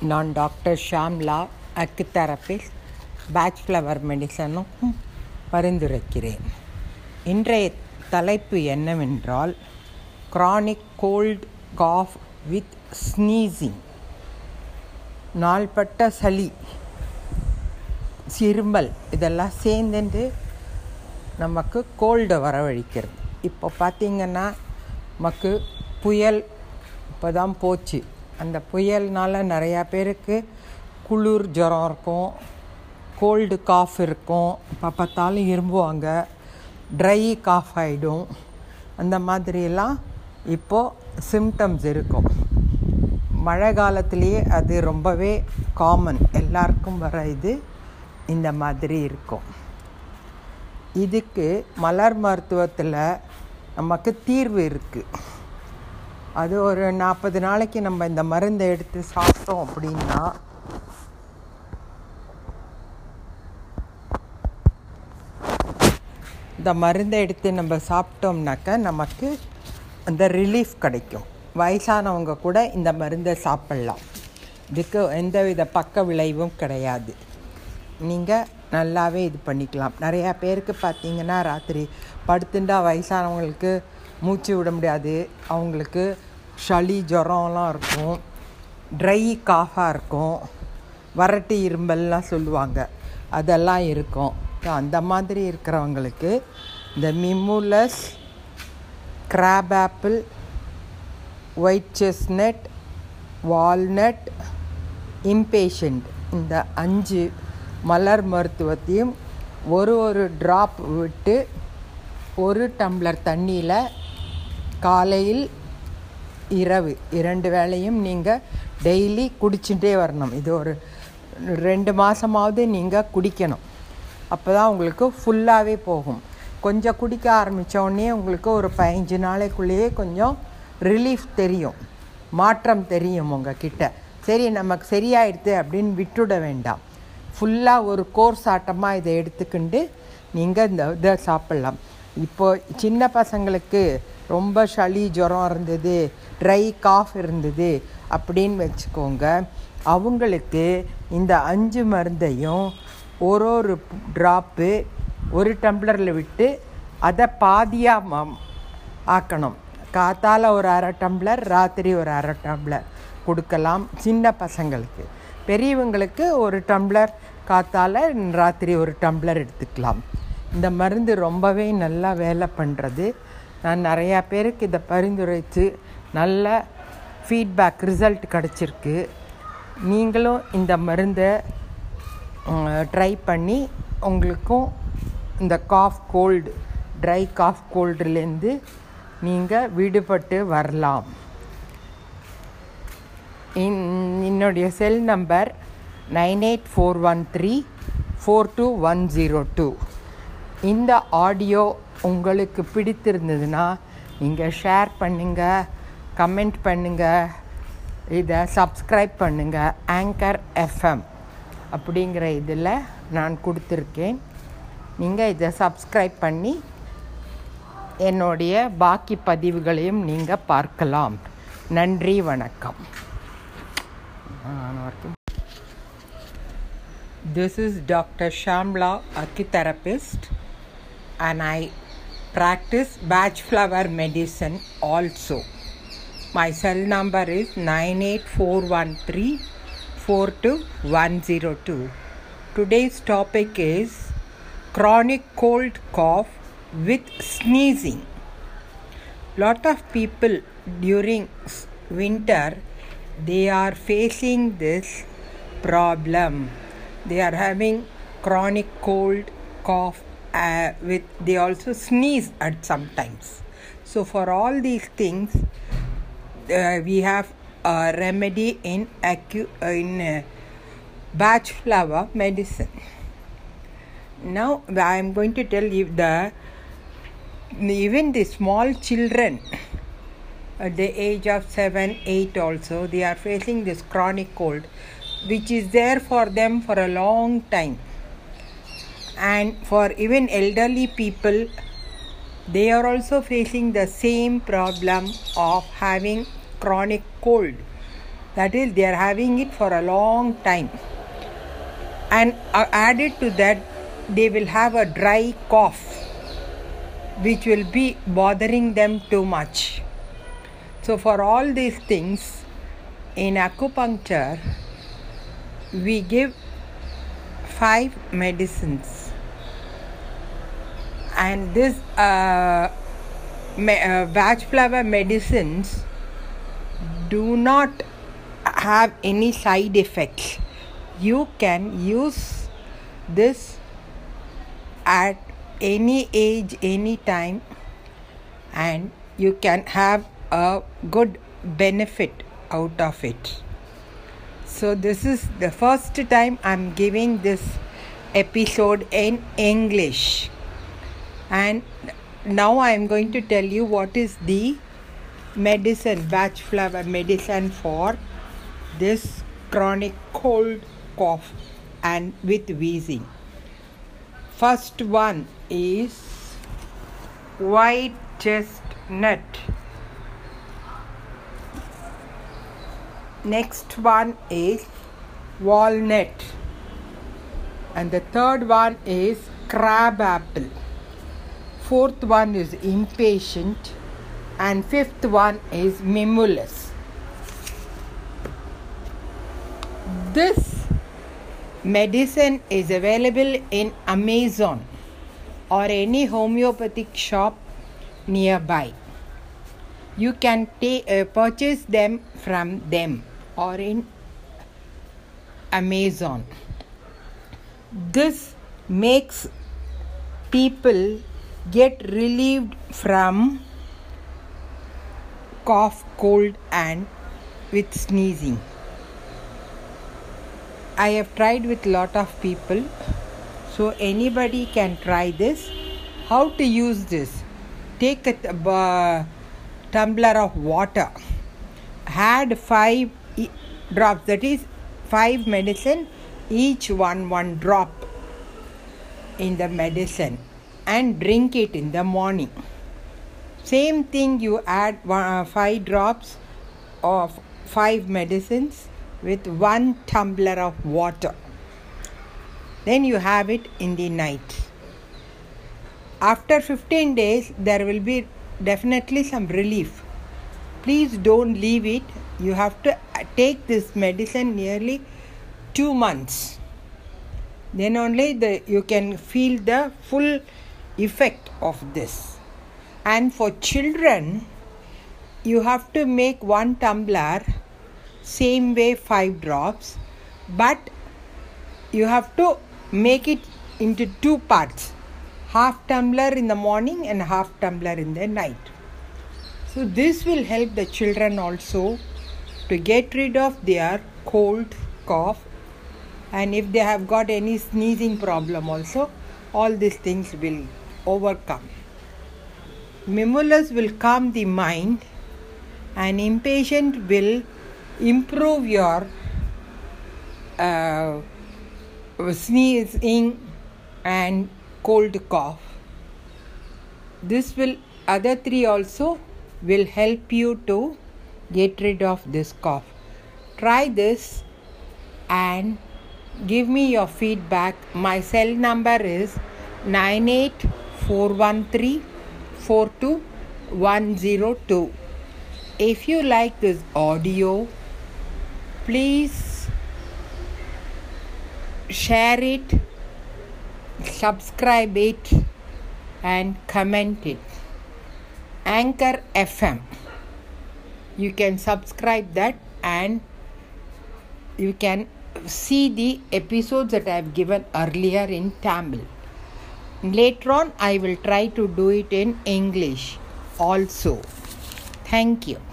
நான் doctor Shamla acutherapist Bach flower மெடிசனும் பரிந்துரைக்கிறேன். இன்றைய தலைப்பு என்னவென்றால் chronic cold cough with sneezing நாள்பட்ட சளி சிறுமல் இதெல்லாம் சேர்ந்துட்டு நமக்கு கோல்டை வரவழிக்கிறது. இப்போ பார்த்திங்கன்னா நமக்கு புயல் இப்போ தான் போச்சு. அந்த புயல்னால் நிறையா பேருக்கு குளிர் ஜுரம் இருக்கும் கோல்டு காஃப் இருக்கும். இப்போ பார்த்தாலும் இரும்புவாங்க ட்ரை காஃப் ஆகிடும் அந்த மாதிரியெல்லாம் இப்போது சிம்டம்ஸ் இருக்கும். மழை காலத்துலேயே அது ரொம்பவே காமன் எல்லாருக்கும் வர இது இந்த மாதிரி இருக்கும். இதுக்கு மலர் மருத்துவத்தில் நமக்கு தீர்வு இருக்குது அது ஒரு நாற்பது நாளைக்கு நம்ம இந்த மருந்தை எடுத்து சாப்பிட்டோம் அப்படின்னா இந்த மருந்தை எடுத்து நம்ம சாப்பிட்டோம்னாக்க நமக்கு அந்த ரிலீஃப் கிடைக்கும். வயசானவங்க கூட இந்த மருந்தை சாப்பிட்லாம். இதுக்கு எந்தவித பக்க விளைவும் கிடையாது. நீங்கள் நல்லாவே இது பண்ணிக்கலாம். நிறையா பேருக்கு பார்த்தீங்கன்னா ராத்திரி படுத்துட்டா வயசானவங்களுக்கு மூச்சு விட முடியாது. அவங்களுக்கு சளி ஜுரம்லாம் இருக்கும் ட்ரை காஃபாக இருக்கும் வறட்டு இரும்பல்லாம் சொல்லுவாங்க. அதெல்லாம் இருக்கும். அந்த மாதிரி இருக்கிறவங்களுக்கு இந்த mimulus crab apple white chestnut walnut impatient இந்த அஞ்சு மலர் மருத்துவத்தையும் ஒரு ஒரு ட்ராப் விட்டு ஒரு டம்ளர் தண்ணியில் காலையில் இரவு. இரண்டு வேளையும் நீங்கள் டெய்லி குடிச்சுட்டே வரணும். இது ஒரு ரெண்டு மாதமாவது நீங்கள் குடிக்கணும். அப்போ தான் உங்களுக்கு ஃபுல்லாகவே போகும். கொஞ்சம் குடிக்க ஆரம்பித்தோடனே உங்களுக்கு ஒரு பதினஞ்சு நாளைக்குள்ளேயே கொஞ்சம் ரிலீஃப் தெரியும். மாற்றம் தெரியும் உங்கள் கிட்ட சரி நமக்கு சரியாயிடுது அப்படின்னு விட்டுட வேண்டாம். ஃபுல்லாக ஒரு கோர்ஸ் ஆட்டமாக இதை எடுத்துக்கிண்டு நீங்கள் இந்த இதை சாப்பிட்லாம். இப்போது சின்ன பசங்களுக்கு ரொம்ப சளி ஜுரம் இருந்தது ட்ரை காஃப் இருந்தது அப்படின்னு வச்சுக்கோங்க. அவங்களுக்கு இந்த அஞ்சு மருந்தையும் ஒரு ஒரு ட்ராப்பு ஒரு டம்ளரில் விட்டு அதை பாதியாக ஆக்கணும். காத்தால் ஒரு அரை டம்ளர் ராத்திரி ஒரு அரை டம்ளர் கொடுக்கலாம் சின்ன பசங்களுக்கு. பெரியவங்களுக்கு ஒரு டம்ளர் காத்தால் ராத்திரி ஒரு டம்ளர் எடுத்துக்கலாம். இந்த மருந்து ரொம்பவே நல்லா வேலை பண்ணுறது நான் நிறையா பேருக்கு இதை பரிந்துரைத்து நல்ல ஃபீட்பேக் ரிசல்ட் கிடச்சிருக்கு. நீங்களும் இந்த மருந்தை ட்ரை பண்ணி உங்களுக்கும் இந்த காஃப் கோல்டு ட்ரை காஃப் கோல்டுலேருந்து நீங்கள் விடுபட்டு வரலாம். இன் என்னுடைய cell number nine eight four one three four two one zero two. இந்த ஆடியோ உங்களுக்கு பிடித்திருந்ததுன்னா நீங்கள் ஷேர் பண்ணுங்கள் கமெண்ட் பண்ணுங்கள் இதை சப்ஸ்கிரைப் பண்ணுங்கள் ஆங்கர் எஃப்எம் அப்படிங்கிற இதில் நான் கொடுத்துருக்கேன். நீங்கள் இதை சப்ஸ்கிரைப் பண்ணி என்னுடைய பாக்கி பதிவுகளையும் நீங்கள் பார்க்கலாம். நன்றி வணக்கம். This is doctor Shamla acutherapist and I practice Bach flower medicine also. My cell number is 98413 42102. Today's topic is chronic cold cough with sneezing. Lot of people during winter they are facing this problem. They are having chronic cold cough uh, with they also sneeze at sometimes. So for all these things uh, we have a remedy in acu- in uh, Bach flower medicine. Now i am going to tell you the even the small children at the age of 7 8 also they are facing this chronic cold which is there for them for a long time and for even elderly people they are also facing the same problem of having chronic cold That is, they are having it for a long time. And uh, added to that, they will have a dry cough, which will be bothering them too much. So, for all these things, in acupuncture, we give five medicines and this uh, me- uh, veg flower medicines do not have any side effects. You can use this at any age any time and you can have a good benefit out of it. So this is the first time i'm giving this episode in english and now i am going to tell you what is the medicine Bach flower medicine for this chronic cold cough and with wheezing. First one is white chestnut. Next one is walnut. And the third one is crab apple fourth one is impatient and fifth one is mimulus this medicine is available in amazon or any homeopathic shop nearby. You can ta- uh, purchase them from them or in amazon. This makes people get relieved from cough cold and with sneezing. I have tried with lot of people. So anybody can try this. How to use this? Take a tumbler of water. Add 5 e- drops. That is 5 medicine each one one drop in the medicine and drink it in the morning. Same thing you add one, uh, 5 drops of 5 medicines with 1 tumbler of water. Then you have it in the night. After 15 days there will be definitely some relief. Please don't leave it. You have to uh, take this medicine nearly 2 months. Then only the you can feel the full effect of this. And for children you have to make one tumbler same way 5 drops but you have to make it into two parts. Half tumbler in the morning and half tumbler in the night. So this will help the children also to get rid of their cold cough and if they have got any sneezing problem also all these things will overcome. Mimulus will calm the mind and impatient will improve your uh, sneezing and cold cough. This will other three also will help you to get rid of this cough. Try this and give me your feedback. My cell number is 9841342102 if you like this audio please share it subscribe it and comment it. Anchor fm you can subscribe that and you can see the episodes that i have given earlier in tamil later on i will try to do it in english also. Thank you